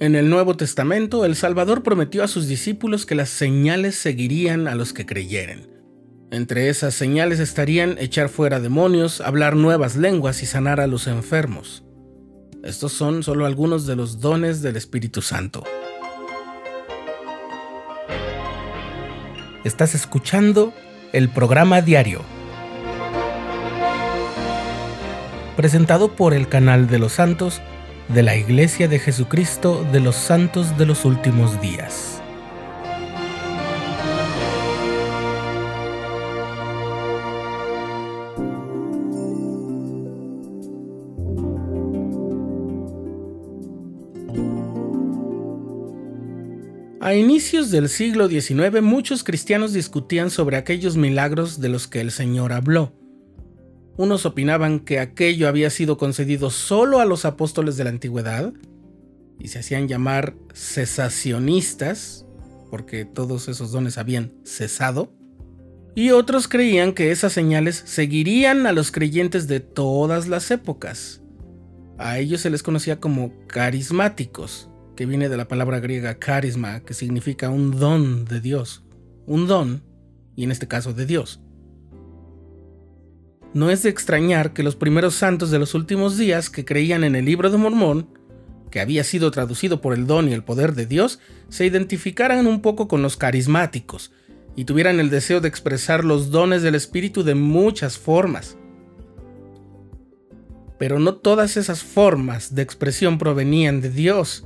En el Nuevo Testamento, el Salvador prometió a sus discípulos que las señales seguirían a los que creyeren. Entre esas señales estarían echar fuera demonios, hablar nuevas lenguas y sanar a los enfermos. Estos son solo algunos de los dones del Espíritu Santo. Estás escuchando el programa diario, presentado por el canal de los santos de la Iglesia de Jesucristo de los Santos de los Últimos Días. A inicios del siglo XIX muchos cristianos discutían sobre aquellos milagros de los que el Señor habló unos opinaban que aquello había sido concedido solo a los apóstoles de la antigüedad y se hacían llamar cesacionistas, porque todos esos dones habían cesado. Y otros creían que esas señales seguirían a los creyentes de todas las épocas. A ellos se les conocía como carismáticos, que viene de la palabra griega carisma, que significa un don de Dios. Un don, y en este caso de Dios. No es de extrañar que los primeros santos de los últimos días que creían en el libro de Mormón, que había sido traducido por el don y el poder de Dios, se identificaran un poco con los carismáticos y tuvieran el deseo de expresar los dones del Espíritu de muchas formas. Pero no todas esas formas de expresión provenían de Dios.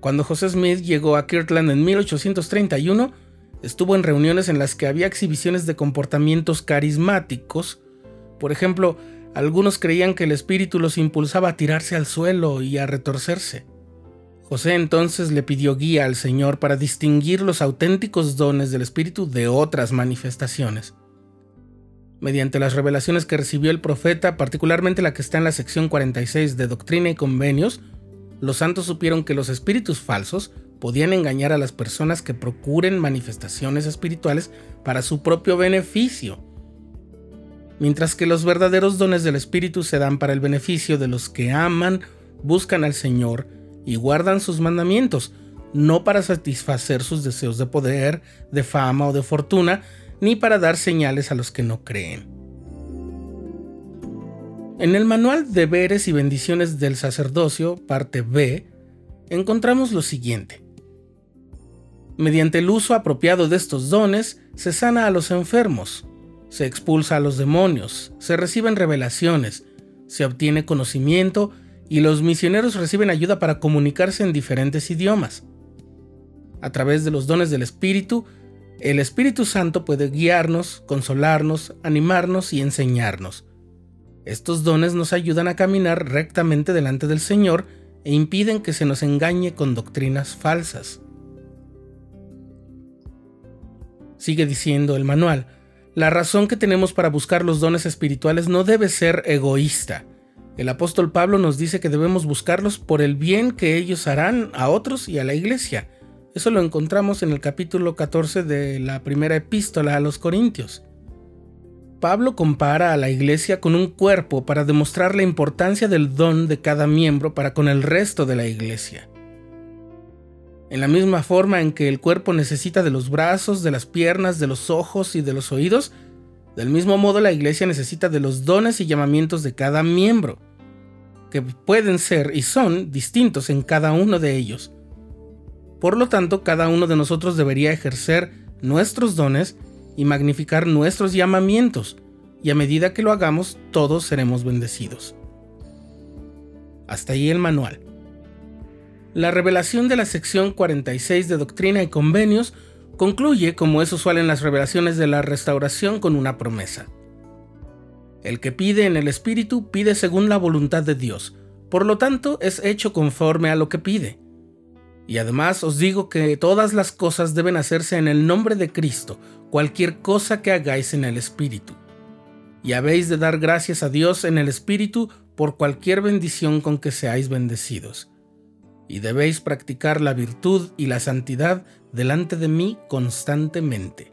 Cuando José Smith llegó a Kirtland en 1831, estuvo en reuniones en las que había exhibiciones de comportamientos carismáticos, por ejemplo, algunos creían que el espíritu los impulsaba a tirarse al suelo y a retorcerse. José entonces le pidió guía al Señor para distinguir los auténticos dones del espíritu de otras manifestaciones. Mediante las revelaciones que recibió el profeta, particularmente la que está en la sección 46 de Doctrina y Convenios, los santos supieron que los espíritus falsos podían engañar a las personas que procuren manifestaciones espirituales para su propio beneficio mientras que los verdaderos dones del Espíritu se dan para el beneficio de los que aman, buscan al Señor y guardan sus mandamientos, no para satisfacer sus deseos de poder, de fama o de fortuna, ni para dar señales a los que no creen. En el manual Deberes y Bendiciones del Sacerdocio, parte B, encontramos lo siguiente. Mediante el uso apropiado de estos dones, se sana a los enfermos, se expulsa a los demonios, se reciben revelaciones, se obtiene conocimiento y los misioneros reciben ayuda para comunicarse en diferentes idiomas. A través de los dones del Espíritu, el Espíritu Santo puede guiarnos, consolarnos, animarnos y enseñarnos. Estos dones nos ayudan a caminar rectamente delante del Señor e impiden que se nos engañe con doctrinas falsas. Sigue diciendo el manual, la razón que tenemos para buscar los dones espirituales no debe ser egoísta. El apóstol Pablo nos dice que debemos buscarlos por el bien que ellos harán a otros y a la iglesia. Eso lo encontramos en el capítulo 14 de la primera epístola a los Corintios. Pablo compara a la iglesia con un cuerpo para demostrar la importancia del don de cada miembro para con el resto de la iglesia. En la misma forma en que el cuerpo necesita de los brazos, de las piernas, de los ojos y de los oídos, del mismo modo la iglesia necesita de los dones y llamamientos de cada miembro, que pueden ser y son distintos en cada uno de ellos. Por lo tanto, cada uno de nosotros debería ejercer nuestros dones y magnificar nuestros llamamientos, y a medida que lo hagamos, todos seremos bendecidos. Hasta ahí el manual. La revelación de la sección 46 de Doctrina y Convenios concluye, como es usual en las revelaciones de la restauración, con una promesa. El que pide en el Espíritu pide según la voluntad de Dios, por lo tanto es hecho conforme a lo que pide. Y además os digo que todas las cosas deben hacerse en el nombre de Cristo, cualquier cosa que hagáis en el Espíritu. Y habéis de dar gracias a Dios en el Espíritu por cualquier bendición con que seáis bendecidos y debéis practicar la virtud y la santidad delante de mí constantemente.